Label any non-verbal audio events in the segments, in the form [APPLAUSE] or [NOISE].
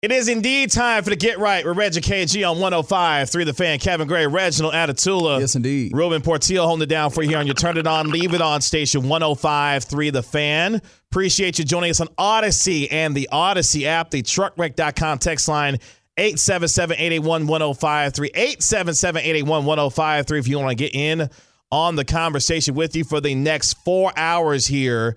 It is indeed time for the Get Right with Reggie KG on 105 through the fan. Kevin Gray, Reginald Atatula. Yes, indeed. Ruben Portillo holding it down for you here on your Turn It On, Leave It On station 105 3 the fan. Appreciate you joining us on Audacy and the Audacy app, the truckwreck.com text line 877-881-1053 877-881-1053 if you want to get in on the conversation with you for the next four hours here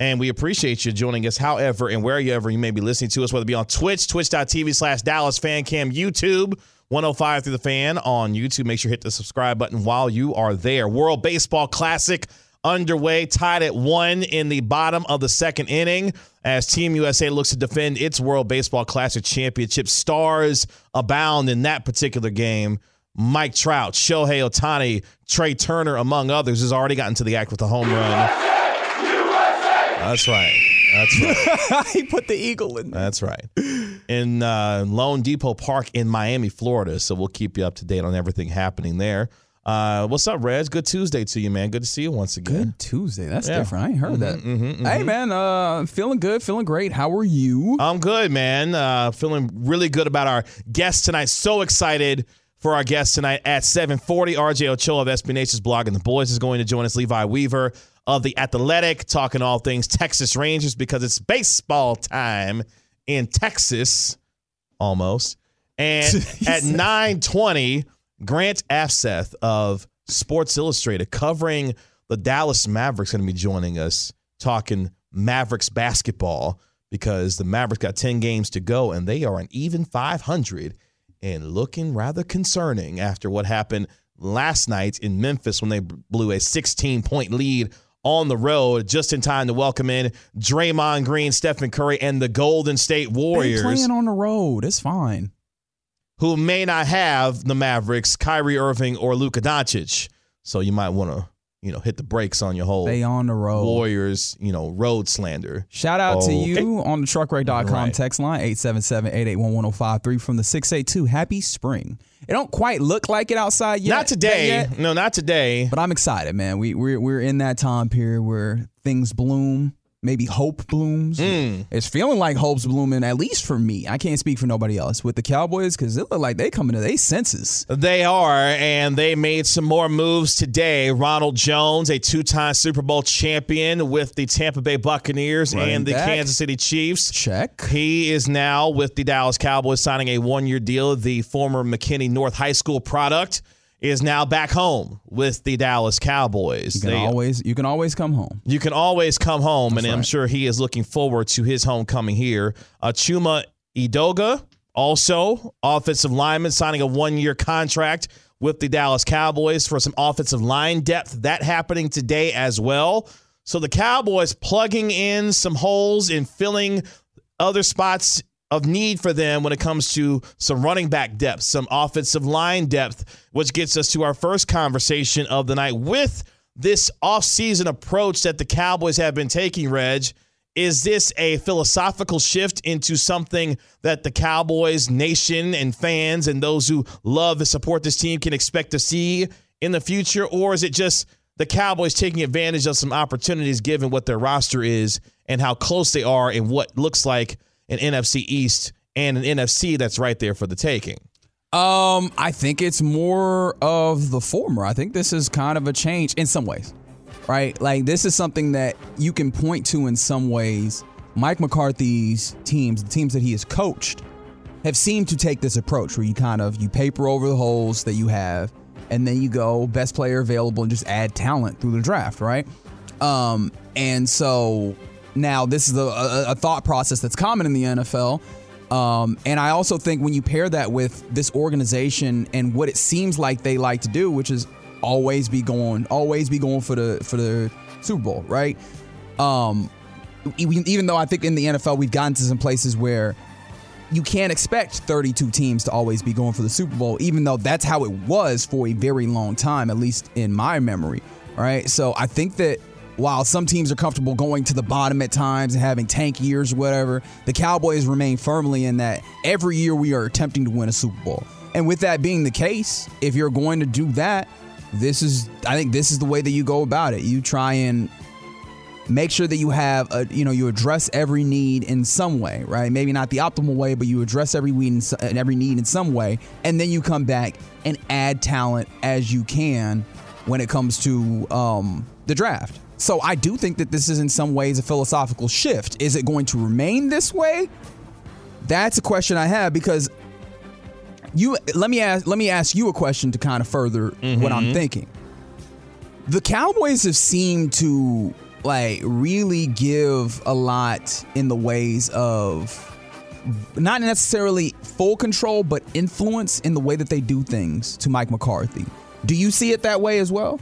and we appreciate you joining us, however, and wherever you may be listening to us, whether it be on Twitch, twitch.tv slash Dallas Fan Cam, YouTube, 105 through the fan on YouTube. Make sure you hit the subscribe button while you are there. World Baseball Classic underway, tied at one in the bottom of the second inning as Team USA looks to defend its World Baseball Classic championship. Stars abound in that particular game. Mike Trout, Shohei Ohtani, Trea Turner, among others, has already gotten to the act with a home run. That's right. That's right. [LAUGHS] he put the eagle in there. That's right. In uh, LoanDepot Park in Miami, Florida. So we'll keep you up to date on everything happening there. Uh, what's up, Reg? Good Tuesday to you, man. Good to see you once again. Good Tuesday. That's Yeah. different. I ain't heard that. Mhm, mhm, Hey, mhm. man. Uh, feeling good. Feeling great. How are you? I'm good, man. Uh, feeling really good about our guest tonight. So excited for our guest tonight at 740. RJ Ochoa of SB Nation's Blogging The Boys is going to join us. Levi Weaver of the Athletic, talking all things Texas Rangers because it's baseball time in Texas, almost. And [LAUGHS] at 920, Grant Afseth of Sports Illustrated covering the Dallas Mavericks going to be joining us talking Mavericks basketball because the Mavericks got 10 games to go and they are an even 500 and looking rather concerning after what happened last night in Memphis when they blew a 16 point lead on the road just in time to welcome in Draymond Green, Stephen Curry, and the Golden State They Warriors playing on the road. It's fine. who may not have the Mavericks, Kyrie Irving or Luka Doncic. So you might want to, you know, hit the brakes on your whole They on the road. Warriors, you know, road slander. Shout out to oh, Okay. you on the truckwreck.com Right. text line 877-881-1053 from the 682. Happy spring. It don't quite look like it outside yet. not today. yet, No, not today. but I'm excited, man. We we're we're in that time period where things bloom, maybe hope blooms. Mm. It's feeling like hope's blooming at least for me. I can't speak for nobody else with the Cowboys cuz it look like they coming to their senses. They are, and they made some more moves today. Ronald Jones, a two-time Super Bowl champion with the Tampa Bay Buccaneers Running and the back. Kansas City Chiefs. Check. He is now with the Dallas Cowboys signing a one year deal. The former McKinney North High School product is now back home with the Dallas Cowboys. You can They- always you can always come home. you can always come home, and I'm sure he is looking forward to his homecoming here. Uh, Chuma Edoga, also offensive lineman, signing a one year contract with the Dallas Cowboys for some offensive line depth. That happening today as well. So the Cowboys plugging in some holes and filling other spots of need for them when it comes to some running back depth, some offensive line depth, which gets us to our first conversation of the night with this offseason approach that the Cowboys have been taking, Reg. Is this a philosophical shift into something that the Cowboys nation and fans and those who love and support this team can expect to see in the future? Or is it just the Cowboys taking advantage of some opportunities given what their roster is and how close they are and what looks like an NFC East and an NFC that's right there for the taking? Um, I think it's more of the former. I think this is kind of a change in some ways, right? Like this is something that you can point to in some ways. Mike McCarthy's teams, the teams that he has coached, have seemed to take this approach where you kind of you paper over the holes that you have, and then you go best player available and just add talent through the draft, right? Um, and so now this is a, a, a thought process that's common in the NFL. Um, and I also think when you pair that with this organization and what it seems like they like to do, which is always be going, always be going for the for the Super Bowl, right? Um, even, even though I think in the NFL we've gotten to some places where you can't expect 32 teams to always be going for the Super Bowl, even though that's how it was for a very long time, at least in my memory. Right. So I think that while some teams are comfortable going to the bottom at times and having tank years or whatever, the Cowboys remain firmly in that every year we are attempting to win a Super Bowl. And with that being the case, if you're going to do that, this is I think this is the way that you go about it. You try and make sure that you have a, you know you address every need in some way, right? Maybe not the optimal way, but you address every need in, every need in some way, and then you come back and add talent as you can when it comes to um, the draft. So I do think that this is in some ways a philosophical shift. Is it going to remain this way? That's a question I have because you let me ask let me ask you a question to kind of further mm-hmm. what I'm mm-hmm. thinking. The Cowboys have seemed to like really give a lot in the ways of not necessarily full control, but influence in the way that they do things to Mike McCarthy. Do you see it that way as well?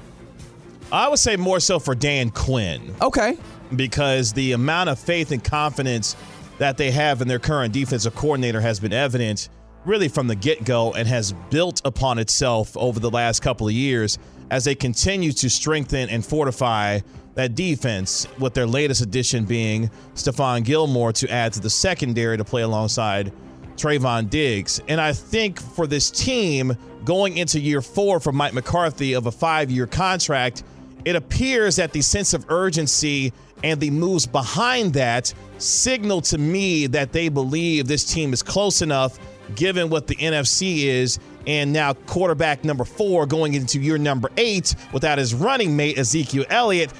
I would say more so for Dan Quinn. Okay. Because the amount of faith and confidence that they have in their current defensive coordinator has been evident really from the get go and has built upon itself over the last couple of years as they continue to strengthen and fortify that defense, with their latest addition being Stephon Gilmore to add to the secondary to play alongside Trevon Diggs. And I think for this team going into year four for Mike McCarthy of a five year contract, it appears that the sense of urgency and the moves behind that signal to me that they believe this team is close enough given what the NFC is and now quarterback number four going into year number eight without his running mate Ezekiel Elliott.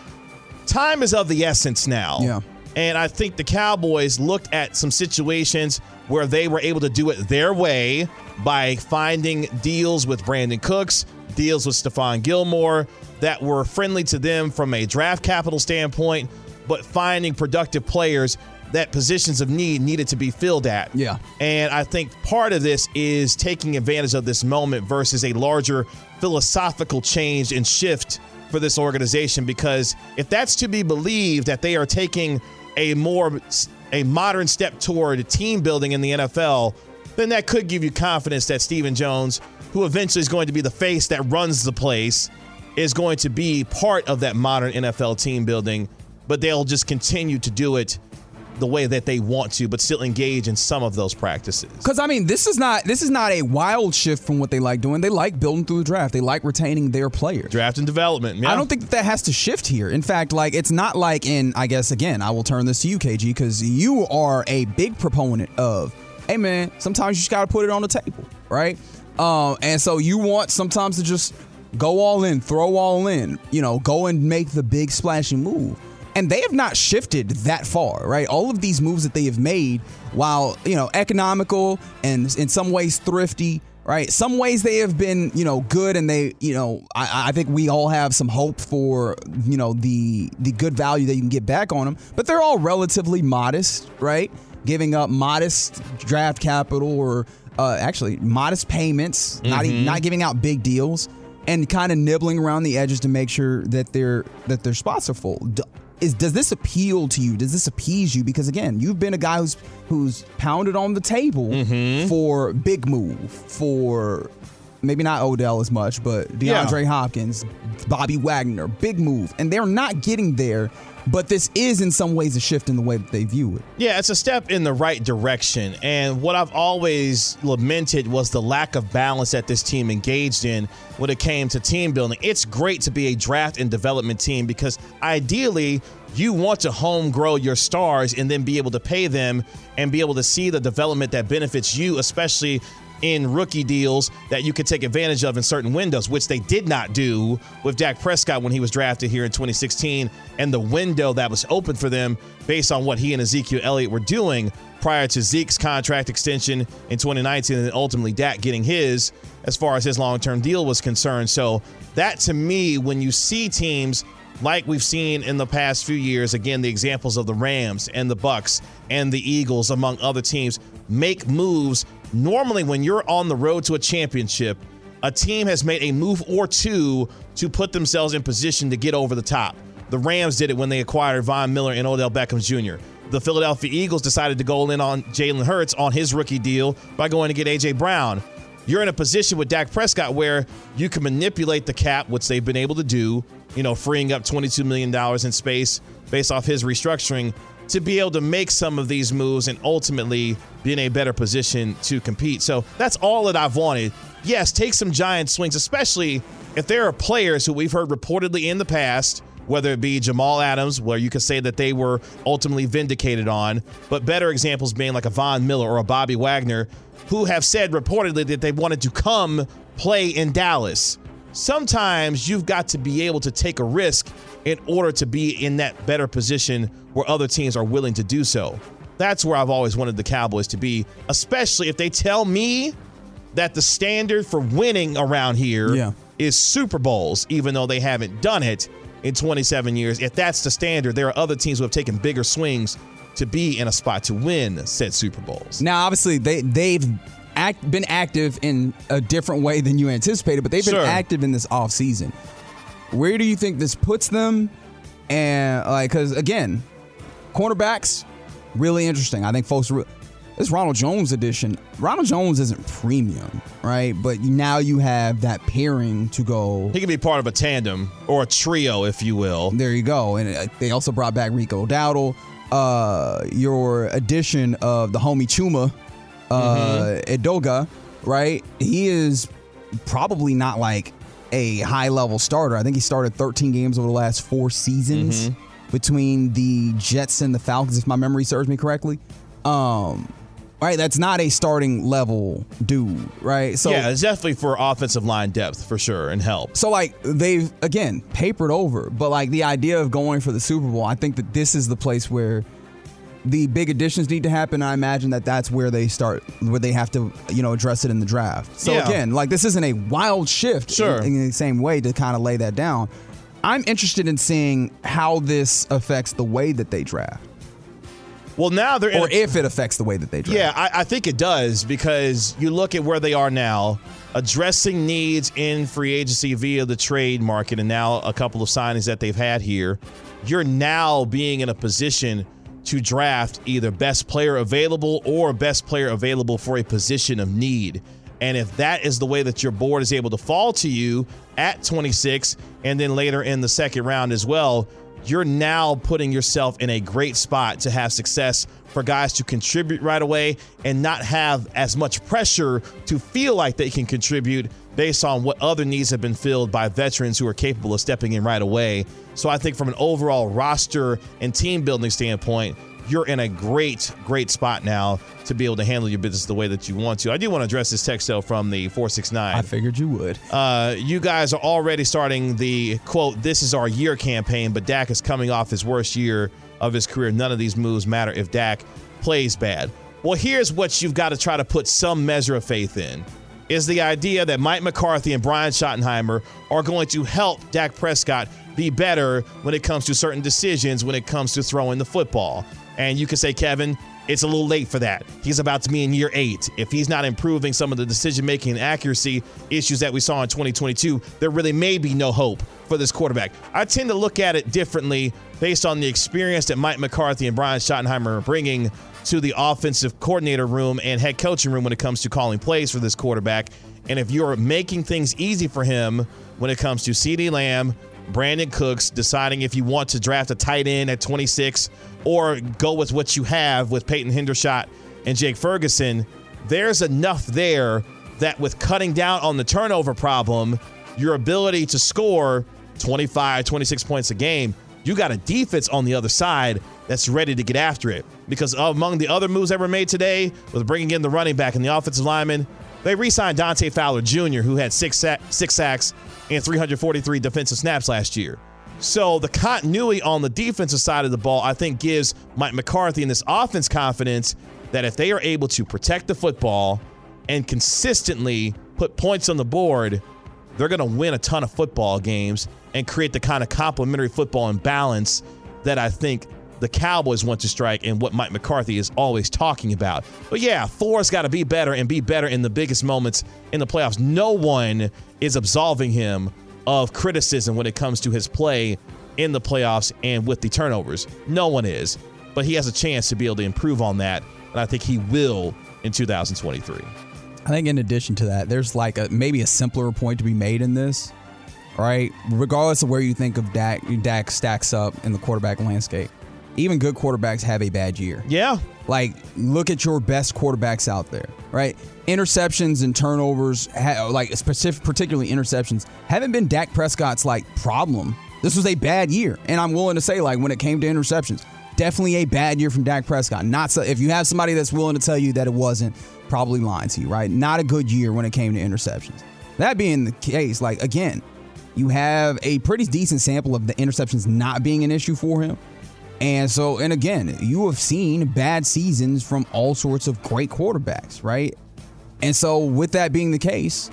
Time is of the essence now. Yeah. And I think the Cowboys looked at some situations where they were able to do it their way by finding deals with Brandin Cooks, deals with Stephon Gilmore that were friendly to them from a draft capital standpoint, but finding productive players that positions of need needed to be filled at. Yeah. And I think part of this is taking advantage of this moment versus a larger philosophical change and shift for this organization because if that's to be believed that they are taking a more a modern step toward team building in the NFL, then that could give you confidence that Stephen Jones, who eventually is going to be the face that runs the place, is going to be part of that modern NFL team building, but they'll just continue to do it the way that they want to, but still engage in some of those practices. Because I mean, this is not this is not a wild shift from what they like doing. They like building through the draft. They like retaining their players. Draft and development. Yeah. I don't think that, that has to shift here. In fact, like it's not like in. I guess again, I will turn this to you, KG, because you are a big proponent of. Hey man, sometimes you just got to put it on the table, right? Um, and so you want sometimes to just go all in, throw all in, you know, go and make the big splashing move and they have not shifted that far, right? All of these moves that they have made, while you know economical and in some ways thrifty, right? Some ways they have been, you know, good, and they, you know, I, I, think we all have some hope for, you know, the the good value that you can get back on them. But they're all relatively modest, right? Giving up modest draft capital or uh, actually modest payments, mm-hmm. not not giving out big deals, and kind of nibbling around the edges to make sure that their that their spots are full is does this appeal to you? Does this appease you? Because again, you've been a guy who's who's pounded on the table mm-hmm. for big move, for maybe not Odell as much, but DeAndre yeah. Hopkins, Bobby Wagner, big move. And they're not getting there but this is in some ways a shift in the way that they view it. Yeah, it's a step in the right direction. And what I've always lamented was the lack of balance that this team engaged in when it came to team building. It's great to be a draft and development team because ideally you want to home grow your stars and then be able to pay them and be able to see the development that benefits you, especially in rookie deals that you could take advantage of in certain windows, which they did not do with Dak Prescott when he was drafted here in 2016 and the window that was open for them based on what he and Ezekiel Elliott were doing prior to Zeke's contract extension in 2019 and ultimately Dak getting his as far as his long term deal was concerned. So, that to me, when you see teams like we've seen in the past few years again the examples of the Rams and the Bucks and the Eagles among other teams make moves normally when you're on the road to a championship a team has made a move or two to put themselves in position to get over the top the Rams did it when they acquired Von Miller and Odell Beckham Jr. The Philadelphia Eagles decided to go in on Jalen Hurts on his rookie deal by going to get A.J. Brown. You're in a position with Dak Prescott where you can manipulate the cap, which they've been able to do, you know, freeing up $22 million in space based off his restructuring to be able to make some of these moves and ultimately be in a better position to compete. So that's all that I've wanted. Yes, take some giant swings, especially if there are players who we've heard reportedly in the past, whether it be Jamal Adams, where you could say that they were ultimately vindicated on, but better examples being like a Von Miller or a Bobby Wagner, who have said reportedly that they wanted to come play in Dallas sometimes you've got to be able to take a risk in order to be in that better position where other teams are willing to do so. That's where I've always wanted the Cowboys to be, especially if they tell me that the standard for winning around here Yeah. is Super Bowls, even though they haven't done it in 27 years. If that's the standard, there are other teams who have taken bigger swings to be in a spot to win said Super Bowls. Now, obviously, they they've act, been active in a different way than you anticipated, but they've been Sure. active in this off season. Where do you think this puts them? And like, because again, cornerbacks really interesting. I think folks. Re- this Ronald Jones edition. Ronald Jones isn't premium, right? But now you have that pairing to go. He can be part of a tandem or a trio, if you will. There you go. And uh, they also brought back Rico Dowdle. Uh, your addition of the homie Chuma, uh, Edoga, right? He is probably not like a high level starter. I think he started 13 games over the last four seasons between the Jets and the Falcons, if my memory serves me correctly. Um, right, that's not a starting level dude, right? So yeah, it's definitely for offensive line depth for sure and help. so like they've again papered over, but like the idea of going for the Super Bowl, I think that this is the place where the big additions need to happen. I imagine that that's where they start, where they have to, you know, address it in the draft. So Yeah. again, like this isn't a wild shift Sure. in, in the same way to kind of lay that down. I'm interested in seeing how this affects the way that they draft, Well, now they're in or a- if it affects the way that they draft. Yeah, I, I think it does because you look at where they are now, addressing needs in free agency via the trade market, and now a couple of signings that they've had here. You're now being in a position to draft either best player available or best player available for a position of need. And if that is the way that your board is able to fall to you at 26 and then later in the second round as well, you're now putting yourself in a great spot to have success for guys to contribute right away and not have as much pressure to feel like they can contribute based on what other needs have been filled by veterans who are capable of stepping in right away. So I think from an overall roster and team building standpoint, you're in a great, great spot now to be able to handle your business the way that you want to. I do want to address this text though from the 469. I figured you would. Uh, you guys are already starting the quote, this is our year campaign, but Dak is coming off his worst year of his career. None of these moves matter if Dak plays bad. Well, here's what you've got to try to put some measure of faith in is the idea that Mike McCarthy and Brian Schottenheimer are going to help Dak Prescott be better when it comes to certain decisions when it comes to throwing the football. And you can say, Kevin, it's a little late for that. He's about to be in year eight. If he's not improving some of the decision making and accuracy issues that we saw in 2022, there really may be no hope for this quarterback. I tend to look at it differently based on the experience that Mike McCarthy and Brian Schottenheimer are bringing to the offensive coordinator room and head coaching room when it comes to calling plays for this quarterback. And if you're making things easy for him when it comes to CeeDee Lamb, Brandin Cooks, deciding if you want to draft a tight end at 26 or go with what you have with Peyton Hendershot and Jake Ferguson, there's enough there that with cutting down on the turnover problem, your ability to score 25, 26 points a game, you got a defense on the other side that's ready to get after it. Because among the other moves that were made today, with bringing in the running back and the offensive lineman, They re signed Dante Fowler Jr., who had six, six sacks and 343 defensive snaps last year. So the continuity on the defensive side of the ball, I think, gives Mike McCarthy and this offense confidence that if they are able to protect the football and consistently put points on the board, they're going to win a ton of football games and create the kind of complementary football and balance that I think the Cowboys want to strike and what Mike McCarthy is always talking about. But yeah, Thor's got to be better and be better in the biggest moments in the playoffs. No one is absolving him of criticism when it comes to his play in the playoffs and with the turnovers. No one is. But he has a chance to be able to improve on that, and I think he will in 2023. I think in addition to that, there's like a maybe a simpler point to be made in this, right? Regardless of where you think of Dak, Dak stacks up in the quarterback landscape. Even good quarterbacks have a bad year. Yeah. Like, look at your best quarterbacks out there, right? Interceptions and turnovers, like specific, particularly interceptions, haven't been Dak Prescott's like problem. This was a bad year, and I'm willing to say, like, when it came to interceptions, definitely a bad year from Dak Prescott. Not so, if you have somebody that's willing to tell you that it wasn't, probably lying to you, right? Not a good year when it came to interceptions. That being the case, like again, you have a pretty decent sample of the interceptions not being an issue for him. And so, and again, you have seen bad seasons from all sorts of great quarterbacks, right? And so, with that being the case,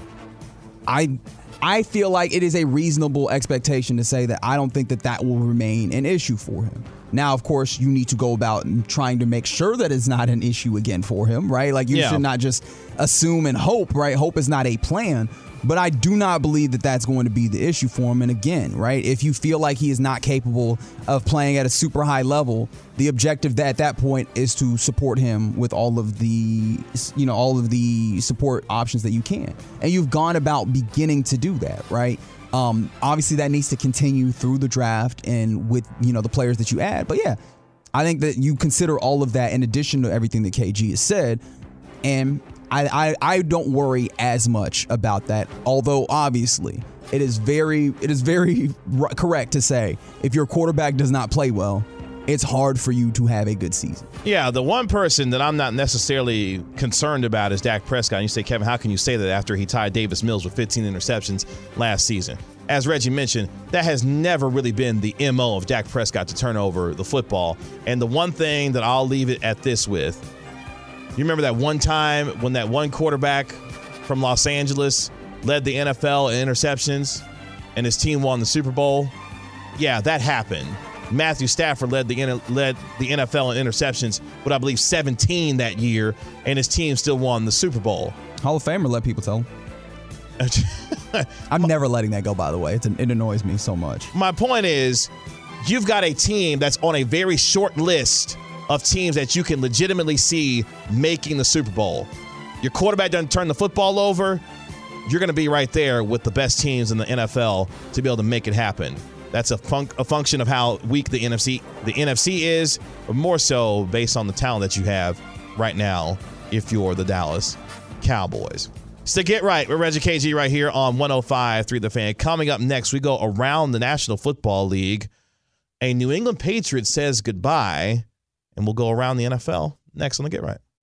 I I feel like it is a reasonable expectation to say that I don't think that that will remain an issue for him. Now, of course, you need to go about trying to make sure that it's not an issue again for him, right? Like you yeah. should not just assume and hope, right? Hope is not a plan. But I do not believe that that's going to be the issue for him. And again, right, if you feel like he is not capable of playing at a super high level, the objective at that point is to support him with all of the, you know, all of the support options that you can. And you've gone about beginning to do that, right? Um, obviously, that needs to continue through the draft and with you know the players that you add. But yeah, I think that you consider all of that in addition to everything that KG has said, and I, I, I don't worry as much about that. Although obviously it is very it is very [LAUGHS] correct to say if your quarterback does not play well, it's hard for you to have a good season. Yeah, the one person that I'm not necessarily concerned about is Dak Prescott. And you say, Kevin, how can you say that after he tied Davis Mills with 15 interceptions last season? As Reggie mentioned, that has never really been the MO of Dak Prescott to turn over the football. And the one thing that I'll leave it at this with you remember that one time when that one quarterback from Los Angeles led the NFL in interceptions and his team won the Super Bowl? Yeah, that happened. Matthew Stafford led the led the NFL in interceptions with I believe 17 that year, and his team still won the Super Bowl. Hall of Famer, let people tell him. [LAUGHS] I'm never letting that go. By the way, it's an, it annoys me so much. My point is, you've got a team that's on a very short list of teams that you can legitimately see making the Super Bowl. Your quarterback doesn't turn the football over, you're going to be right there with the best teams in the NFL to be able to make it happen. That's a, fun- a function of how weak the NFC the NFC is, but more so based on the talent that you have right now if you're the Dallas Cowboys. So get right with Reggie KG right here on 105.3 The Fan. Coming up next, we go around the National Football League. A New England Patriot says goodbye, and we'll go around the NFL next on the Get Right.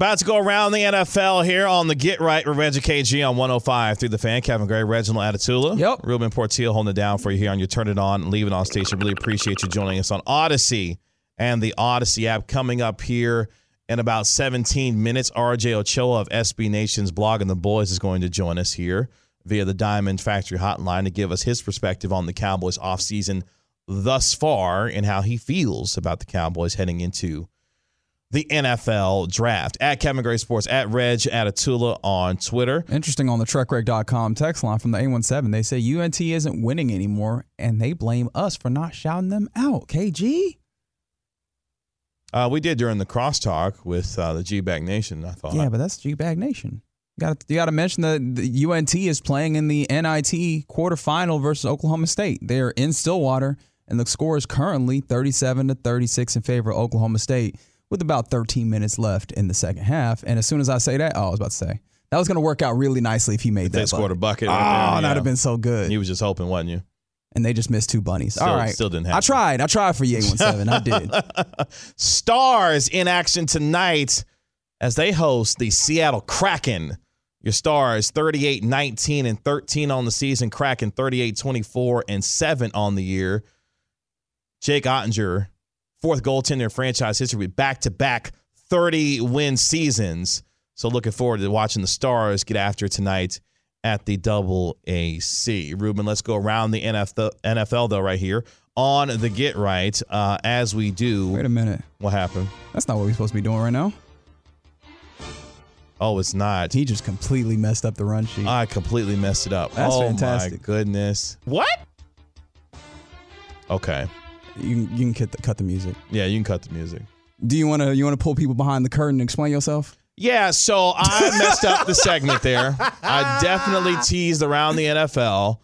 About to go around the NFL here on the Get Right Revenge of KG on 105 through the fan. Kevin Gray, Reginald Atatula. Yep. Ruben Portillo holding it down for you here on your Turn It On and Leave It On station. Really appreciate you joining us on Audacy and the Audacy app coming up here in about 17 minutes. RJ Ochoa of SB Nation's Blogging The Boys is going to join us here via the Diamond Factory hotline to give us his perspective on the Cowboys offseason thus far and how he feels about the Cowboys heading into the NFL draft. At Kevin Gray Sports, at Reg, at Atula on Twitter. Interesting on the truckwreck.com text line from the A17. They say UNT isn't winning anymore and they blame us for not shouting them out. KG? Uh, we did during the crosstalk with uh, the G Bag Nation, I thought. Yeah, but that's G Bag Nation. You got you got to mention that the UNT is playing in the NIT quarterfinal versus Oklahoma State. They're in Stillwater, and the score is currently 37 to 36 in favor of Oklahoma State with about 13 minutes left in the second half. And as soon as I say that, oh, I was about to say that was going to work out really nicely if he made If that. they scored a bucket. Oh, there, yeah. that'd have been so good. You was just hoping, wasn't you? and they just missed two bunnies. Still- All right, still didn't Happen. I tried. I tried for you, [LAUGHS] A17. I did. Stars in action tonight as they host the Seattle Kraken. Your Stars 38 19 and 13 on the season, Kraken 38 24 and 7 on the year. Jake Oettinger, fourth goaltender in franchise history with back to back 30 win seasons. So looking forward to watching the Stars get after tonight at the Double AC. Ruben, let's go around the NFL, NFL though, right here on the Get Right. Uh, as we do. Wait a minute. What happened? That's not what we're supposed to be doing right now. Oh, it's not. He just completely messed up the run sheet. I completely messed it up. That's oh fantastic. my goodness. What? Okay. You can, you can cut the, cut the music. Yeah, you can cut the music. Do you want to you want to pull people behind the curtain and explain yourself? Yeah, so I [LAUGHS] messed up the segment there. I definitely teased around the NFL.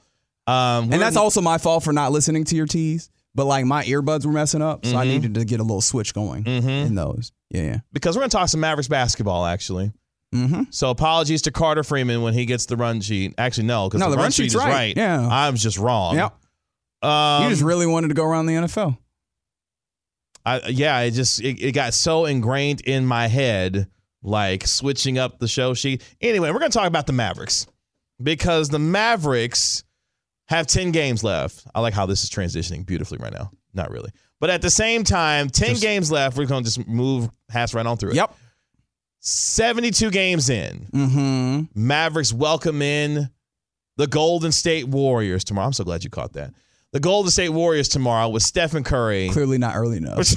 Um, And that's also my fault for not listening to your teas. But like my earbuds were messing up, so I Mhm. needed to get a little switch going Mhm. in those. Yeah, yeah. because we're to talk some Mavericks basketball, actually. Mm-hmm. So apologies to Carter Freeman when he gets the run sheet. Actually, no, because No, the, the run, run sheet sheet's is right. right. Yeah. I was just wrong. Yep. Um, you just really wanted to go around the NFL. I, yeah, it just it, it got so ingrained in my head, like switching up the show sheet. Anyway, we're gonna talk about the Mavericks because the Mavericks have ten games left. I like how this is transitioning beautifully right now. Not really, but at the same time, ten Just- games left. We're gonna just move pass right on through it. Yep. Seventy-two games in. Mm-hmm. Mavericks welcome in the Golden State Warriors tomorrow. I'm so glad you caught that. The Golden State Warriors tomorrow with Stephen Curry. Clearly not early enough. [LAUGHS]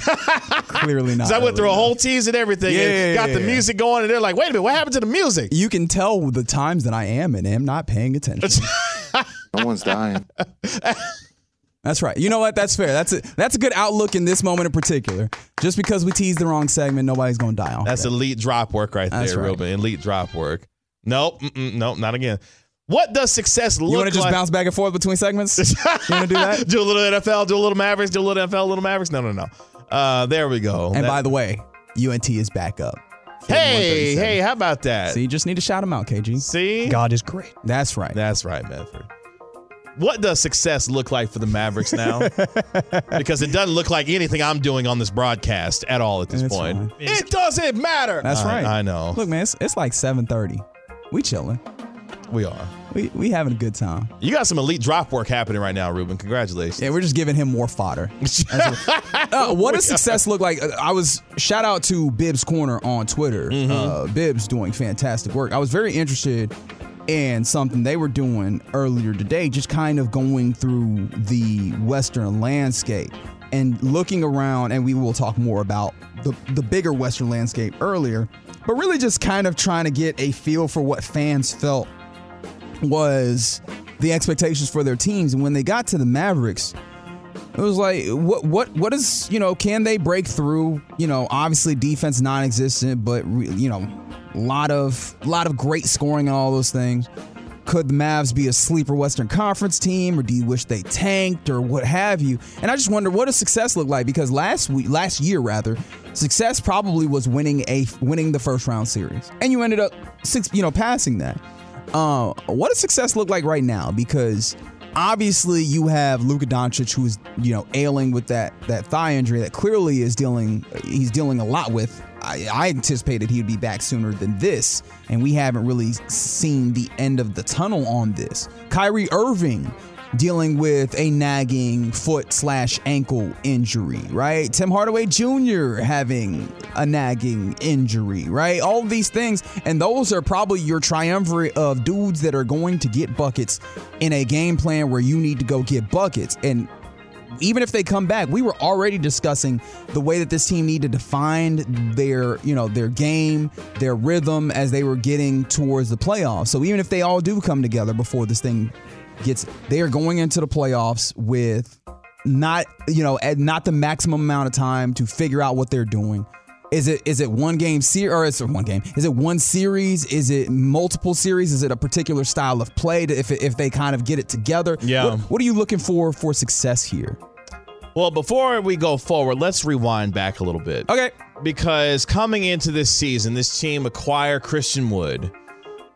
Clearly not. So I went through a enough. whole tease and everything. Yeah, and yeah, got yeah, the yeah. music going, and they're like, "Wait a minute, what happened to the music?" You can tell the times that I am and am not paying attention. [LAUGHS] No one's dying. That's right. You know what? That's fair. That's a, that's a good outlook in this moment in particular. Just because we teased the wrong segment, nobody's going to die off. That's that. elite drop work right That's there, right. Ruben. Elite drop work. Nope, nope, not again. What does success look like? You want to just like? bounce back and forth between segments? [LAUGHS] you want to do that? do a little NFL, do a little Mavericks, do a little NFL, a little Mavericks. No, no, no. Uh, there we go. And That- by the way, UNT is back up. hey, hey, how about that? So you just need to shout him out, KG. See? God is great. That's right. That's right, Medford. What does success look like for the Mavericks now? [LAUGHS] because it doesn't look like anything I'm doing on this broadcast at all at this That's point. fine. It doesn't matter. That's I- right. I know. Look, man, it's, it's like 7:30. We chilling. we are. We we having a good time. You got some elite drop work happening right now, Ruben. Congratulations. Yeah, we're just giving him more fodder. [LAUGHS] What, Uh, what does success look like? Uh, I was shout out to Bibbs Corner on Twitter. Mm-hmm. Uh, Bibbs doing fantastic work. I was very interested in something they were doing earlier today, just kind of going through the Western landscape and looking around. And we will talk more about the the bigger Western landscape earlier, but really just kind of trying to get a feel for what fans felt was the expectations for their teams. And when they got to the Mavericks, it was like, what, what, what is, you know, can they break through? You know, obviously defense non-existent, but you know, a lot of, a lot of great scoring and all those things. could the Mavs be a sleeper Western Conference team, or do you wish they tanked, or what have you? And I just wonder what does success look like because last week, last year rather, success probably was winning a winning the first round series, and you ended up six, you know, passing that. Uh, what does success look like right now? Because obviously you have Luka Doncic, who's you know ailing with that that thigh injury that clearly is dealing he's dealing a lot with. I, I anticipated he'd be back sooner than this, and we haven't really seen the end of the tunnel on this. Kyrie Irving dealing with a nagging foot slash ankle injury, right? Tim Hardaway Jr. having a nagging injury, right? All these things, and those are probably your triumvirate of dudes that are going to get buckets in a game plan where you need to go get buckets. And even if they come back, we were already discussing the way that this team needed to find their, you know, their game, their rhythm as they were getting towards the playoffs. So even if they all do come together before this thing gets, they are going into the playoffs with not, you know, not the maximum amount of time to figure out what they're doing. Is it is it one game series or is it one game? Is it one series? Is it multiple series? Is it a particular style of play? To, if if they kind of get it together? Yeah. What, what are you looking for for success here? Well, before we go forward, let's rewind back a little bit. Okay. Because coming into this season, this team acquire Christian Wood.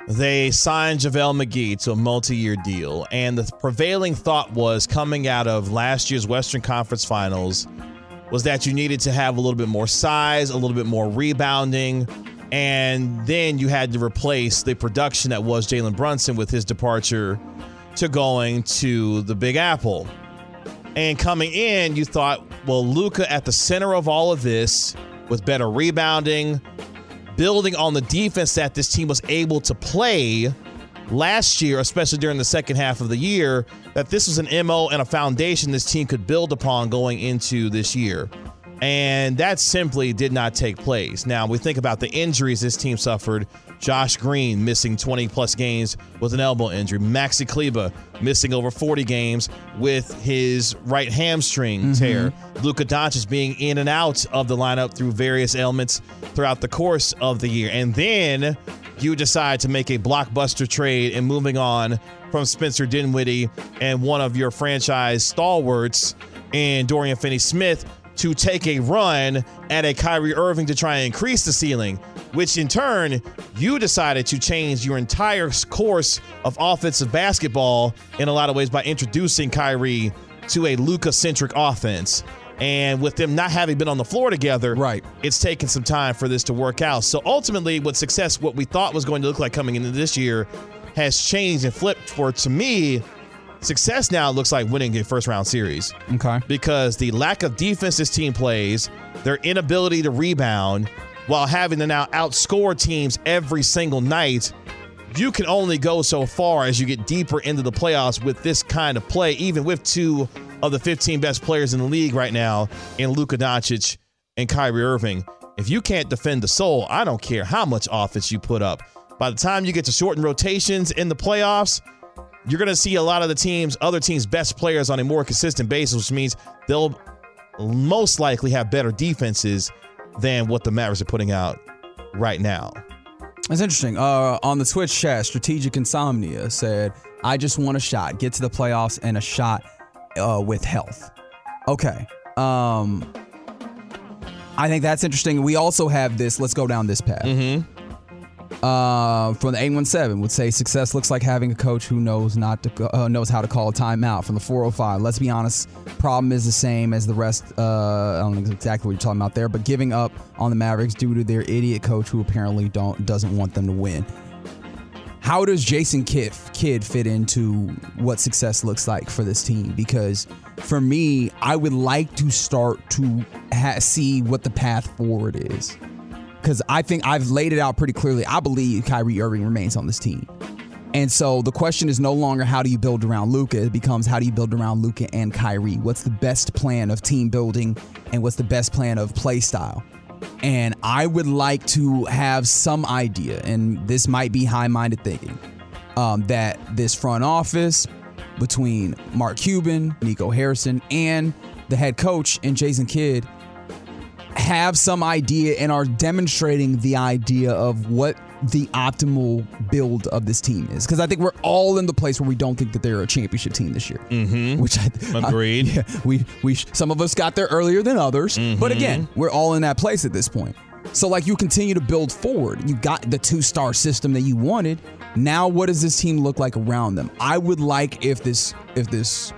They signed JaVale McGee to a multi year deal. And the prevailing thought was coming out of last year's Western Conference Finals was that you needed to have a little bit more size, a little bit more rebounding. And then you had to replace the production that was Jalen Brunson with his departure to going to the Big Apple. And coming in, you thought, well, Luka at the center of all of this with better rebounding, building on the defense that this team was able to play last year, especially during the second half of the year, that this was an MO and a foundation this team could build upon going into this year. And that simply did not take place. Now, we think about the injuries this team suffered. Josh Green missing 20 plus games with an elbow injury. Maxi Kleber missing over 40 games with his right hamstring mm-hmm. tear. Luka Doncic being in and out of the lineup through various ailments throughout the course of the year. And then you decide to make a blockbuster trade and moving on from Spencer Dinwiddie and one of your franchise stalwarts in Dorian Finney Smith to take a run at a Kyrie Irving to try and increase the ceiling, which in turn, you decided to change your entire course of offensive basketball in a lot of ways by introducing Kyrie to a Luka centric offense. And with them not having been on the floor together, Right. it's taken some time for this to work out. So ultimately, what success, what we thought was going to look like coming into this year, has changed and flipped for to me. Success now looks like winning a first round series Okay. because the lack of defense this team plays, their inability to rebound, while having to now outscore teams every single night, you can only go so far as you get deeper into the playoffs with this kind of play, even with two of the 15 best players in the league right now in Luka Doncic and Kyrie Irving. If you can't defend the soul, I don't care how much offense you put up. By the time you get to shortened rotations in the playoffs, you're going to see a lot of the teams, other teams' best players on a more consistent basis, which means they'll most likely have better defenses than what the Mavericks are putting out right now. That's interesting. Uh, on the Twitch chat, Strategic Insomnia said, I just want a shot. Get to the playoffs and a shot uh, with health. Okay. Um, I think that's interesting. We also have this. Let's go down this path. Mm-hmm. Uh, from the 817 would say success looks like having a coach who knows not to uh, knows how to call a timeout. From the 405, let's be honest, problem is the same as the rest. Uh, I don't know exactly what you're talking about there, but giving up on the Mavericks due to their idiot coach who apparently don't doesn't want them to win. How does Jason Kidd, fit into what success looks like for this team? Because for me, I would like to start to ha- see what the path forward is. Because I think I've laid it out pretty clearly. I believe Kyrie Irving remains on this team. And so the question is no longer how do you build around Luka? It becomes how do you build around Luka and Kyrie? What's the best plan of team building and what's the best plan of play style? And I would like to have some idea, and this might be high minded thinking, um, that this front office between Mark Cuban, Nico Harrison, and the head coach and Jason Kidd have some idea and are demonstrating the idea of what the optimal build of this team is. Because I think we're all in the place where we don't think that they're a championship team this year. Mm-hmm. Which I Agreed. I- [LAUGHS] yeah, we we some of us got there earlier than others, Mm-hmm. but again, we're all in that place at this point. So like you continue to build forward. You got the two star system that you wanted. Now what does this team look like around them? I would like if this if this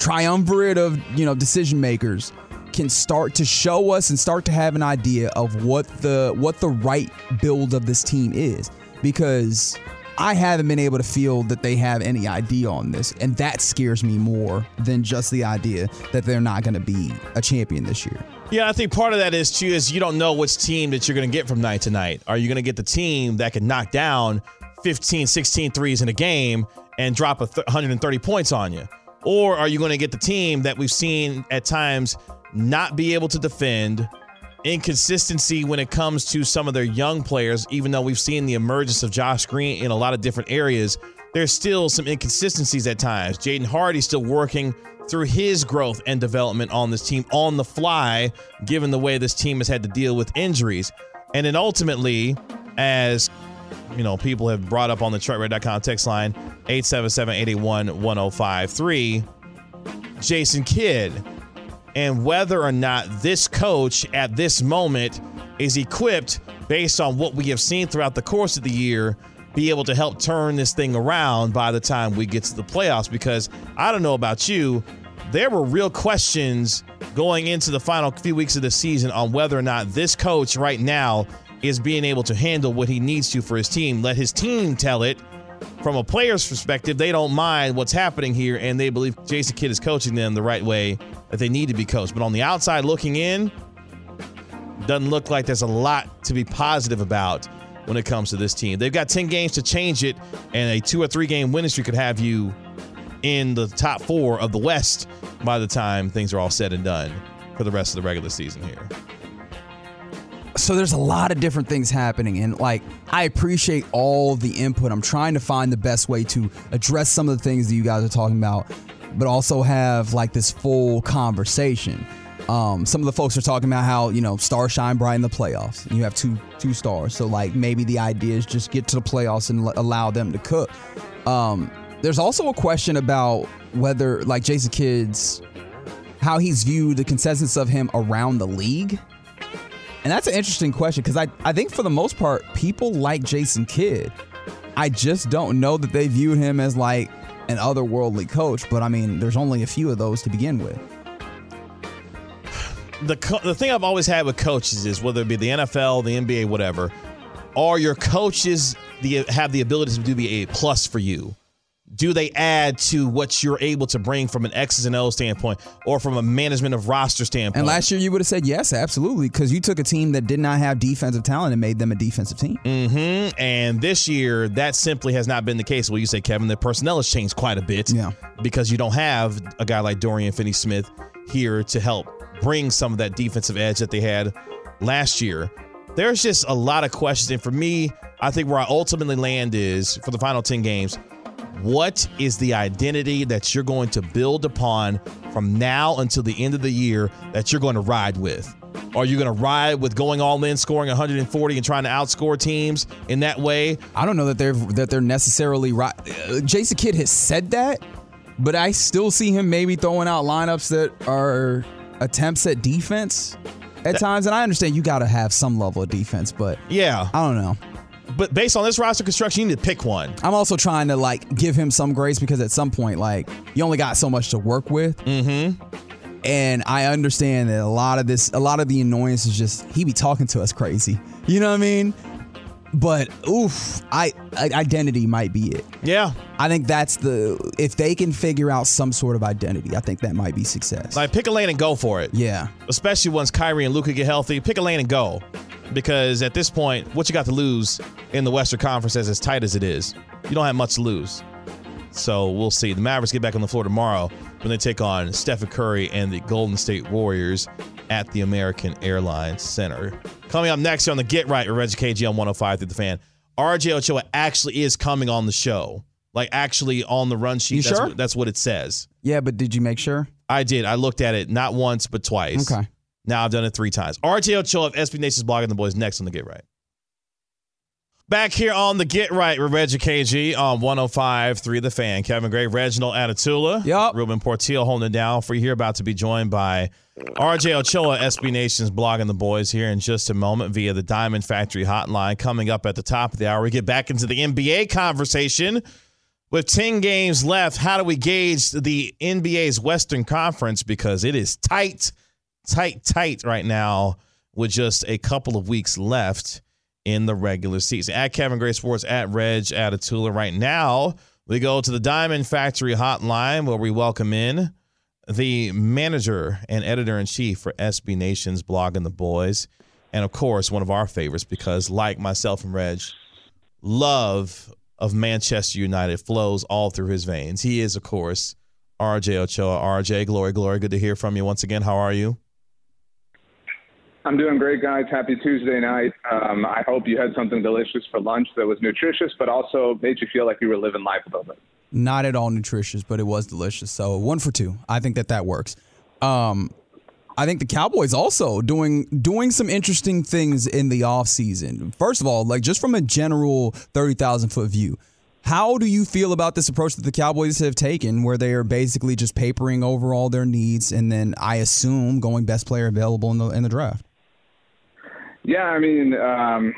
triumvirate of you know decision makers can start to show us and start to have an idea of what the what the right build of this team is because I haven't been able to feel that they have any idea on this and that scares me more than just the idea that they're not going to be a champion this year. Yeah, I think part of that is too is you don't know which team that you're going to get from night to night. Are you going to get the team that can knock down 15, 16 threes in a game and drop a th- 130 points on you? Or are you going to get the team that we've seen at times not be able to defend, inconsistency when it comes to some of their young players, even though we've seen the emergence of Josh Green in a lot of different areas, there's still some inconsistencies at times. Jaden Hardy's still working through his growth and development on this team on the fly, given the way this team has had to deal with injuries. And then ultimately, as you know, people have brought up on the TreadRed.com text line 877-881-1053, Jason Kidd and whether or not this coach at this moment is equipped based on what we have seen throughout the course of the year be able to help turn this thing around by the time we get to the playoffs. Because I don't know about you there were real questions going into the final few weeks of the season on whether or not this coach right now is being able to handle what he needs to for his team. Let his team tell it. From a player's perspective, they don't mind what's happening here, and they believe Jason Kidd is coaching them the right way that they need to be coached. But on the outside looking in, doesn't look like there's a lot to be positive about when it comes to this team. They've got 10 games to change it, and a two or three game winning streak could have you in the top four of the West by the time things are all said and done for the rest of the regular season here. so there's a lot of different things happening and like i appreciate all the input i'm trying to find the best way to address some of the things that you guys are talking about but also have like this full conversation. Um, some of the folks are talking about how you know stars shine bright in the playoffs you have two two stars. So like maybe the idea is just get to the playoffs and l- allow them to cook. Um, there's also a question about whether like jason kidd's how he's viewed the consensus of him around the league. And that's an interesting question because I, I think for the most part, people like Jason Kidd. I just don't know that they viewed him as like an otherworldly coach, but I mean, there's only a few of those to begin with. the co- the thing I've always had with coaches is whether it be the NFL, the NBA, whatever, are your coaches the have the ability to do be a plus for you? Do they add to what you're able to bring from an X's and O's standpoint, or from a management of roster standpoint? And last year, you would have said yes, absolutely, because you took a team that did not have defensive talent and made them a defensive team. Mm-hmm. And this year, that simply has not been the case. Well, you say, Kevin, the personnel has changed quite a bit. Yeah. Because you don't have a guy like Dorian Finney Smith here to help bring some of that defensive edge that they had last year. There's just a lot of questions. And for me, I think where I ultimately land is for the final 10 games, what is the identity that you're going to build upon from now until the end of the year that you're going to ride with? Are you going to ride with going all in, scoring 140, and trying to outscore teams in that way? I don't know that they're that they're necessarily right. Uh, Jason Kidd has said that, but I still see him maybe throwing out lineups that are attempts at defense at times. And I understand you got to have some level of defense, but Yeah, I don't know. But based on this roster construction, you need to pick one. I'm also trying to like give him some grace because at some point, like you only got so much to work with. Mm-hmm. And I understand that a lot of this, a lot of the annoyance is just he be talking to us crazy. You know what I mean? But oof, I, I identity might be it. Yeah, I think that's the if they can figure out some sort of identity, I think that might be success. like pick a lane and go for it. yeah. especially once Kyrie and Luka get healthy. Pick a lane and go, because at this point, what you got to lose in the Western Conference, as as tight as it is, you don't have much to lose. So we'll see. The Mavericks get back on the floor tomorrow when they take on Stephen Curry and the Golden State Warriors at the American Airlines Center. Coming up next here on the Get Right with Reggie KG on 105 through the fan. RJ Ochoa actually is coming on the show. Like actually on the run sheet. You that's sure? What, that's what it says. Yeah, but did you make sure? I did. I looked at it not once but twice. Okay. Now I've done it three times. RJ Ochoa of SB Nation's blogging the boys next on the Get Right. Back here on the Get Right with Reggie KG on 105.3 The Fan. Kevin Gray, Reginald Atatula. Yup. Ruben Portillo holding it down for you here. About to be joined by RJ Ochoa, SB Nation's blogging the boys here in just a moment via the Diamond Factory hotline. Coming up at the top of the hour, we get back into the NBA conversation. With 10 games left, how do we gauge the NBA's Western Conference? Because it is tight, tight, tight right now with just a couple of weeks left in the regular season. At Kevin Gray Sports, at Reg at Atula. Right now, we go to the Diamond Factory hotline where we welcome in the manager and editor in chief for SB Nation's blogging the boys. And of course, one of our favorites because, like myself and Reg, love of Manchester United flows all through his veins. He is, of course, RJ Ochoa. RJ, glory, glory. Good to hear from you once again. How are you? I'm doing great, guys. Happy Tuesday night. Um, I hope you had something delicious for lunch that was nutritious, but also made you feel like you were living life a little bit. Not at all nutritious, but it was delicious. So one for two. I think that that works. Um, I think the Cowboys also doing doing some interesting things in the offseason. First of all, like just from a general 30,000 foot view, how do you feel about this approach that the Cowboys have taken where they are basically just papering over all their needs and then I assume going best player available in the in the draft? Yeah, I mean, um,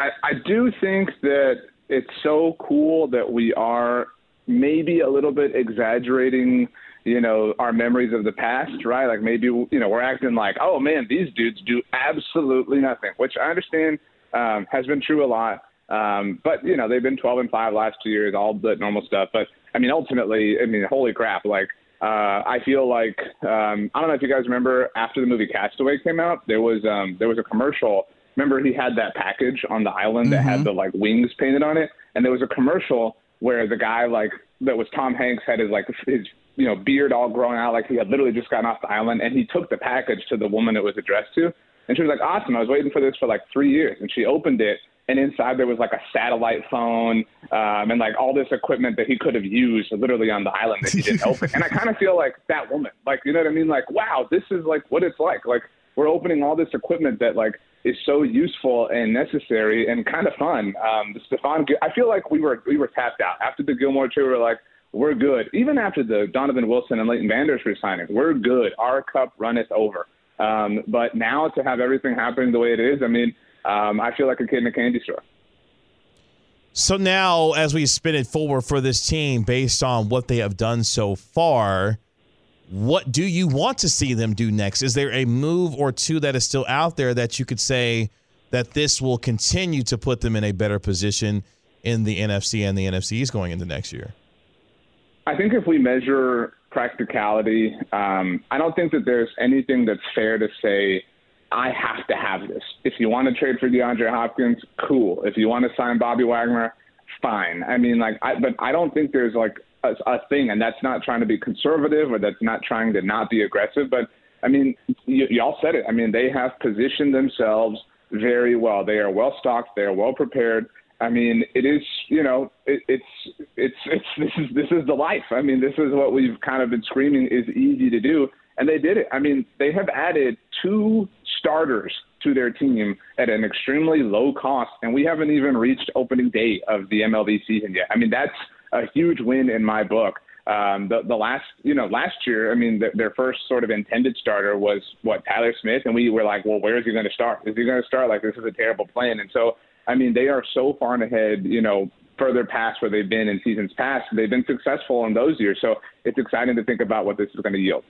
I, I do think that it's so cool that we are maybe a little bit exaggerating, you know, our memories of the past, right? Like maybe, you know, we're acting like, oh man, these dudes do absolutely nothing, which I understand um, has been true a lot. Um, but you know, they've been 12 and five last two years, all the normal stuff. But I mean, ultimately, I mean, holy crap, like uh, I feel like um, I don't know if you guys remember after the movie Castaway came out, there was um, there was a commercial. Remember, he had that package on the island that had the like wings painted on it, and there was a commercial where the guy like that was Tom Hanks had his like his you know beard all grown out, like he had literally just gotten off the island, and he took the package to the woman it was addressed to, and she was like, "Awesome! I was waiting for this for like three years," and she opened it, and inside there was like a satellite phone um, and like all this equipment that he could have used literally on the island that he didn't open. And I kind of feel like that woman, like you know what I mean? Like, wow, this is like what it's like. Like we're opening all this equipment that like is so useful and necessary and kind of fun. Um, the Stephon, I feel like we were we were tapped out after the Gilmore tour. We were like, we're good. Even after the Donovan Wilson and Leighton Vander Esch resigning, we're good. Our cup runneth over. Um, but now to have everything happening the way it is, I mean um, I feel like a kid in a candy store. So now, as we spin it forward for this team, based on what they have done so far, what do you want to see them do next? Is there a move or two that is still out there that you could say that this will continue to put them in a better position in the NFC and the NFC East going into next year? I think if we measure practicality, um, I don't think that there's anything that's fair to say I have to have this. If you want to trade for DeAndre Hopkins, cool. If you want to sign Bobby Wagner, fine. I mean, like, I, but I don't think there's like a, a thing, and that's not trying to be conservative or that's not trying to not be aggressive. But I mean, y- y'all said it. I mean, they have positioned themselves very well. They are well stocked. They are well prepared. I mean, it is, you know, it, it's, it's, it's, this is, this is the life. I mean, this is what we've kind of been screaming is easy to do. And they did it. I mean, they have added two starters to their team at an extremely low cost, and we haven't even reached opening day of the MLB season yet. I mean, that's a huge win in my book. Um, the, the last, you know, last year, I mean, the, their first sort of intended starter was what Tyler Smith, and we were like, well, where is he going to start? Is he going to start? Like, this is a terrible plan. And so, I mean, they are so far ahead, you know, further past where they've been in seasons past. They've been successful in those years, so it's exciting to think about what this is going to yield.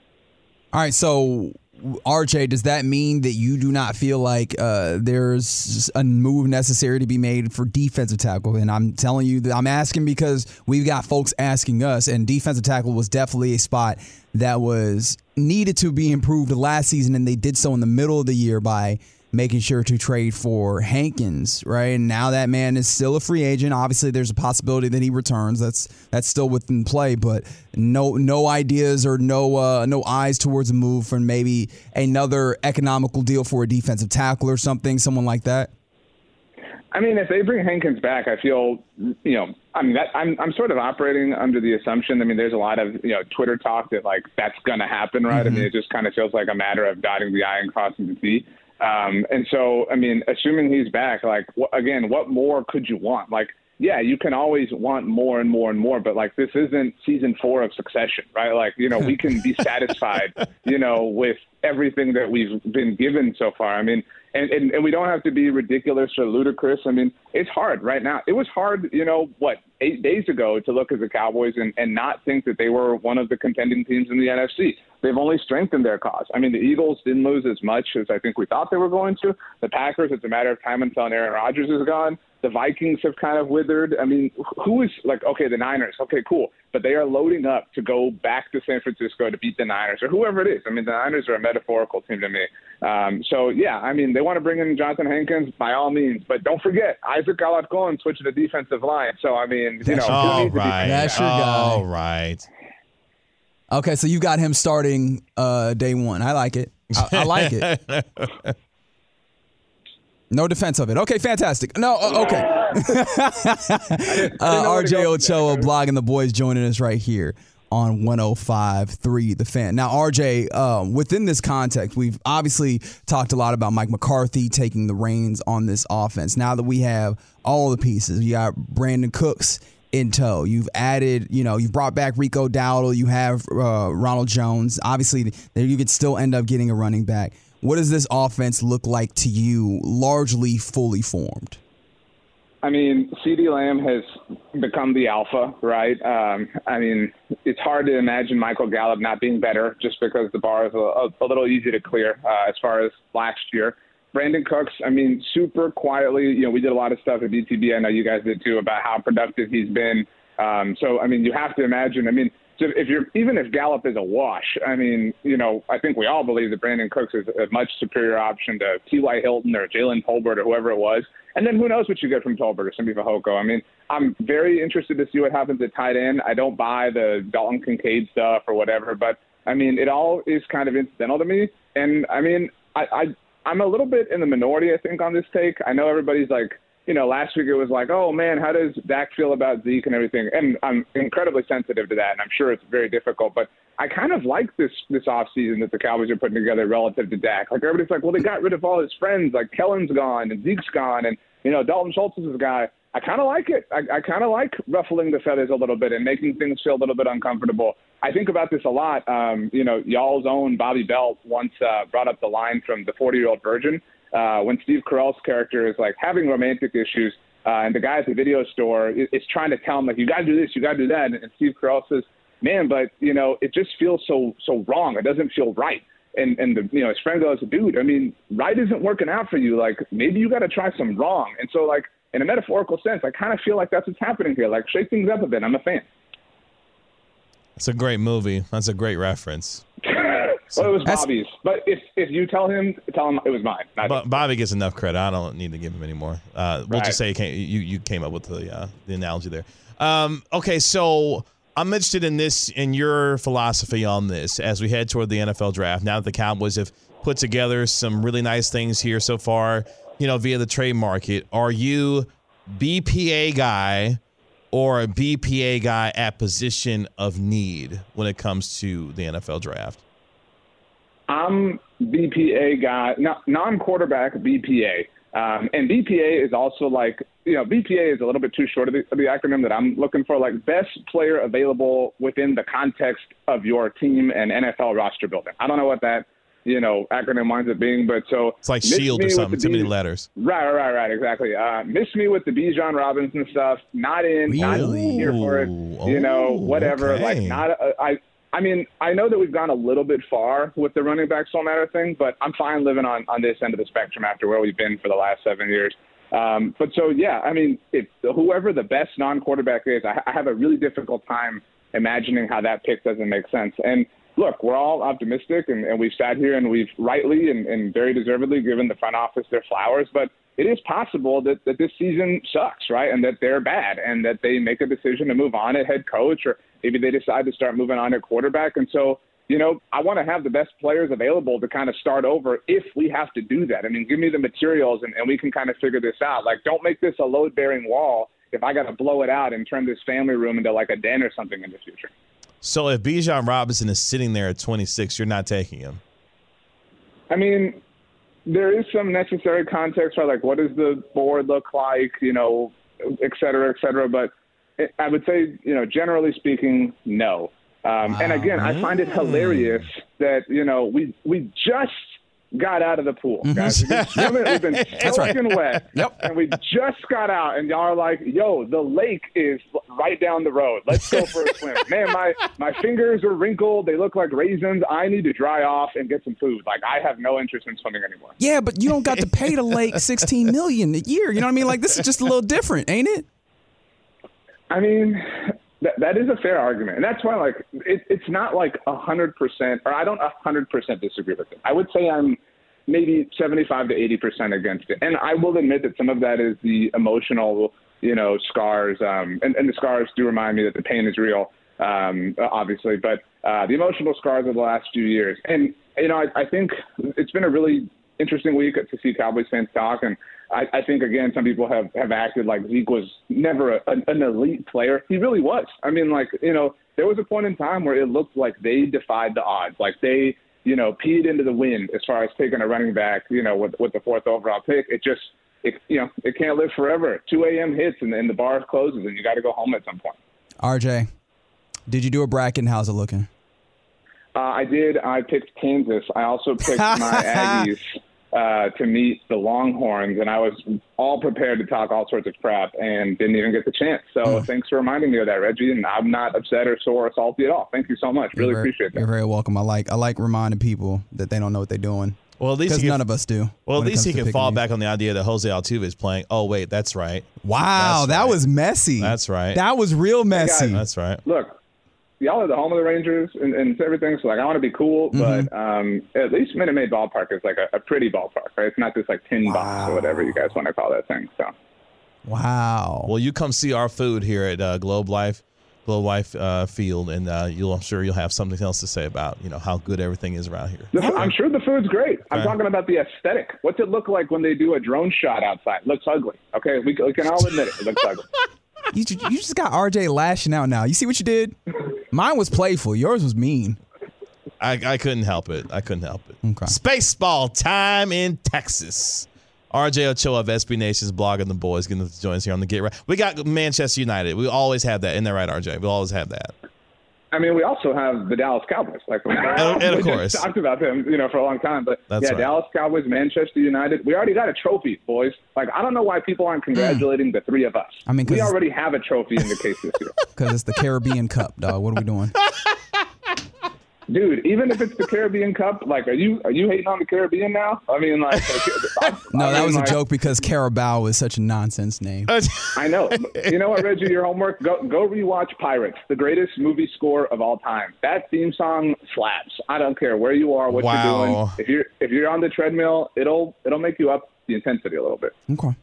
All right, so RJ, does that mean that you do not feel like uh, there's a move necessary to be made for defensive tackle? And I'm telling you that I'm asking because we've got folks asking us, and defensive tackle was definitely a spot that was needed to be improved last season, and they did so in the middle of the year by making sure to trade for Hankins, right? And now that man is still a free agent. Obviously, there's a possibility that he returns. That's that's still within play, but no no ideas or no uh, no eyes towards a move for maybe another economical deal for a defensive tackle or something, someone like that. I mean, if they bring Hankins back, I feel you know I mean, that, I'm I'm sort of operating under the assumption. I mean, there's a lot of you know Twitter talk that like that's going to happen, right? I mean, it just kind of feels like a matter of dotting the i and crossing the t. Um, and so, I mean, assuming he's back, like wh- again, what more could you want? Like, yeah, you can always want more and more and more, but like this isn't season four of Succession, right? Like, you know, we can be [LAUGHS] satisfied, you know, with everything that we've been given so far. I mean, and, and, and we don't have to be ridiculous or ludicrous. I mean, it's hard right now. It was hard, you know, what, eight days ago to look at the Cowboys and, and not think that they were one of the contending teams in the NFC. They've only strengthened their cause. I mean, the Eagles didn't lose as much as I think we thought they were going to. The Packers, it's a matter of time until Aaron Rodgers is gone. The Vikings have kind of withered. I mean, who is like, okay, the Niners, okay, cool. But they are loading up to go back to San Francisco to beat the Niners or whoever it is. I mean, the Niners are a metaphorical team to me. Um, so, yeah, I mean, they want to bring in Jonathan Hankins by all means. But don't forget, Isaac Alarcon switched to the defensive line. So, I mean, you know, who All needs to be- right. That's your guy. All right. Okay, so you got him starting uh, day one. I like it. I, I like it. [LAUGHS] No defense of it. Okay, fantastic. No, uh, okay. [LAUGHS] [LAUGHS] uh, know where to RJ Ochoa, blogging the boys, joining us right here on 105.3 The Fan. Now, RJ, um, within this context, we've obviously talked a lot about Mike McCarthy taking the reins on this offense. Now that we have all the pieces, you got Brandin Cooks in tow. You've added, you know, you've brought back Rico Dowdle. You have uh, Ronald Jones. Obviously, you could still end up getting a running back. What does this offense look like to you, largely fully formed? I mean, CeeDee Lamb has become the alpha, right? Um, I mean, it's hard to imagine Michael Gallup not being better just because the bar is a, a, little easy to clear uh, as far as last year. Brandin Cooks, I mean, super quietly, you know, we did a lot of stuff at BTB. I know you guys did too about how productive he's been. Um, so, I mean, you have to imagine, I mean, if you're even if Gallup is a wash, I mean, you know, I think we all believe that Brandin Cooks is a much superior option to T.Y. Hilton or Jalen Tolbert or whoever it was. And then who knows what you get from Tolbert or Simi Fehoko. I mean, I'm very interested to see what happens at tight end. I don't buy the Dalton Kincaid stuff or whatever, but I mean, it all is kind of incidental to me. And I mean, I, I I'm a little bit in the minority, I think, on this take. I know everybody's like, you know, last week it was like, oh man, how does Dak feel about Zeke and everything? And I'm incredibly sensitive to that, and I'm sure it's very difficult. But I kind of like this this off season that the Cowboys are putting together relative to Dak. Like everybody's like, well, they got rid of all his friends, like Kellen's gone and Zeke's gone, and you know, Dalton Schultz is his guy. I kind of like it. I, I kind of like ruffling the feathers a little bit and making things feel a little bit uncomfortable. I think about this a lot. Um, you know, y'all's own Bobby Belt once uh, brought up the line from the 40 year old virgin uh, when Steve Carell's character is like having romantic issues, uh, and the guy at the video store is, is trying to tell him like, you got to do this, you got to do that, and, and Steve Carell says, man, but you know, it just feels so so wrong. It doesn't feel right. And and the you know his friend goes, dude, I mean, right isn't working out for you. Like maybe you got to try some wrong. And so like in a metaphorical sense, I kind of feel like that's what's happening here. Like shake things up a bit. I'm a fan. It's a great movie. That's a great reference. well, it was That's- Bobby's, but if if you tell him, tell him it was mine. But Bobby gets enough credit. I don't need to give him any more. Uh, we'll Right. just say you, came, you you came up with the uh, the analogy there. Um, okay, so I'm interested in this in your philosophy on this as we head toward the NFL draft. Now that the Cowboys have put together some really nice things here so far, you know, via the trade market, are you BPA guy or a BPA guy at position of need when it comes to the NFL draft? I'm BPA guy, non-quarterback BPA. Um, and BPA is also like, you know, BPA is a little bit too short of the, of the acronym that I'm looking for, like best player available within the context of your team and NFL roster building. I don't know what that, you know, acronym winds up being, but so It's like Shield or something. Too many letters. Right, right, right, exactly. Uh, miss me with the Bijan Robinson stuff. Not in, not Really? here for it. Ooh, You know, oh, whatever. Like, not. Uh, I. I mean, I know that we've gone a little bit far with the running back soul matter thing, but I'm fine living on on this end of the spectrum after where we've been for the last seven years. Um, but so yeah, I mean, if whoever the best non-quarterback is, I, I have a really difficult time imagining how that pick doesn't make sense. And look, we're all optimistic, and, and we've sat here and we've rightly and, and very deservedly given the front office their flowers. But it is possible that, that this season sucks, right? And that they're bad, and that they make a decision to move on at head coach, or maybe they decide to start moving on at quarterback. And so, you know, I want to have the best players available to kind of start over if we have to do that. I mean, give me the materials, and, and we can kind of figure this out. Like, don't make this a load bearing wall if I got to blow it out and turn this family room into like a den or something in the future. So if Bijan Robinson is sitting there at 26, you're not taking him. I mean, there is some necessary context for like what does the board look like, you know, et cetera, et cetera. But it, I would say, you know, generally speaking, no. Um, and again, I find it hilarious that you know we we just got out of the pool, mm-hmm. guys. We've been, [LAUGHS] swimming, we've been soaking wet, Yep. and we just got out, and y'all are like, "Yo, the lake is right down the road. Let's go for a [LAUGHS] swim." Man, my my fingers are wrinkled; they look like raisins. I need to dry off and get some food. Like I have no interest in swimming anymore. Yeah, but you don't got to pay the lake [LAUGHS] 16 million a year. You know what I mean? Like this is just a little different, ain't it? I mean, that that is a fair argument, and that's why like it, it's not like a hundred percent, or I don't a hundred percent disagree with it. I would say I'm maybe seventy-five to eighty percent against it, and I will admit that some of that is the emotional, you know, scars, um, and, and the scars do remind me that the pain is real, um, obviously, but uh, the emotional scars of the last few years, and you know, I, I think it's been a really interesting week to see Cowboys fans talk. And I, I think, again, some people have, have acted like Zeke was never a, an elite player. He really was. I mean, like, you know, there was a point in time where it looked like they defied the odds. Like they, you know, peed into the wind as far as taking a running back, you know, with, with the fourth overall pick. It just, it, you know, it can't live forever. 2 a.m. hits and then the bar closes and you got to go home at some point. RJ, did you do a bracket and how's it looking? Uh, I did. I picked Kansas. I also [LAUGHS] picked my Aggies uh, to meet the Longhorns, and I was all prepared to talk all sorts of crap and didn't even get the chance. So thanks for reminding me of that, Reggie. And I'm not upset or sore or salty at all. Thank you so much. Really You're very- appreciate that. You're very welcome. I like I like reminding people that they don't know what they're doing. Well, at least Because can, none of us do. Well, at least he can fall these. back on the idea that Jose Altuve is playing. Oh, wait, that's right. Wow, That's that right. was messy. That's right. That was real messy. That's right. Look, y'all are the home of the Rangers and, and everything. So like, I want to be cool, but um, at least Minute Maid Ballpark is like a, a pretty ballpark, right? It's not just like tin box or whatever you guys want to call that thing. So. wow. Well, you come see our food here at uh, Globe Life, Globe Life uh, Field, and uh, you'll, I'm sure you'll have something else to say about you know how good everything is around here. The, I'm sure the food's great. I'm Okay. talking about the aesthetic. What's it look like when they do a drone shot outside? It looks ugly. Okay, we, we can all admit it. It looks ugly. [LAUGHS] You, you just got RJ lashing out now. You see what you did? Mine was playful. Yours was mean. I, I couldn't help it. I couldn't help it. Okay. Spaceball time in Texas. RJ Ochoa of SB Nation's Blogging The Boys getting to join us here on the Get Right. We got Manchester United. We always have that. Isn't that right, RJ? We always have that. I mean, we also have the Dallas Cowboys. Like, we, [LAUGHS] and of course. we talked about them, you know, for a long time. But That's yeah, right. Dallas Cowboys, Manchester United. We already got a trophy, boys. Like, I don't know why people aren't hmm. congratulating the three of us. I mean, we already have a trophy in the case this year. [LAUGHS] Because it's the Caribbean Cup, dog. What are we doing? [LAUGHS] Dude, even if it's the Caribbean Cup, like, are you are you hating on the Caribbean now? I mean, like, [LAUGHS] No, I that mean, was a like, joke because Carabao is such a nonsense name. [LAUGHS] I know. You know what, Reggie? Your homework. Go go rewatch Pirates, the greatest movie score of all time. That theme song slaps. I don't care where you are, what you're doing. If you're if you're on the treadmill, it'll it'll make you up the intensity a little bit. Okay.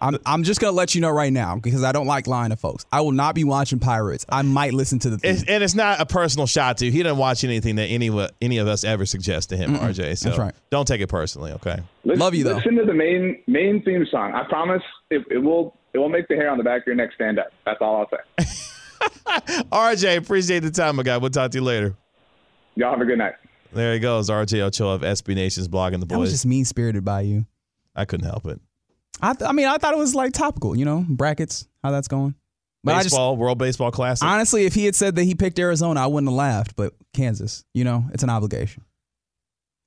I'm, I'm just going to let you know right now because I don't like lying to folks. I will not be watching Pirates. I might listen to the theme. It's, and it's not a personal shot to you. He didn't watch anything that any of- any of us ever suggest to him, RJ. So That's right. don't take it personally, okay? Listen, Love you, though. Listen to the main main theme song. I promise it, it will it will make the hair on the back of your neck stand up. That's all I'll say. [LAUGHS] RJ, appreciate the time, my guy. We'll talk to you later. Y'all have a good night. There he goes, RJ Ochoa of SB Nation's Blogging the that was boys. just mean spirited by you. I couldn't help it. I, th- I mean, I thought it was like topical, you know, brackets, how that's going. But I just, Baseball, World Baseball Classic. honestly, if he had said that he picked Arizona, I wouldn't have laughed. But Kansas, you know, it's an obligation.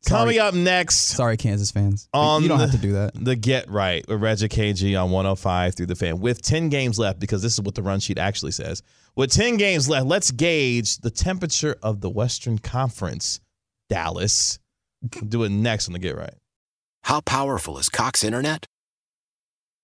Coming up next, sorry, Kansas fans. On you don't have to do that. the Get Right with Reggie KG on 105 through the fan. With 10 games left, because this is what the run sheet actually says. With 10 games left, let's gauge the temperature of the Western Conference. Dallas. We'll do it next on the Get Right. How powerful is Cox Internet?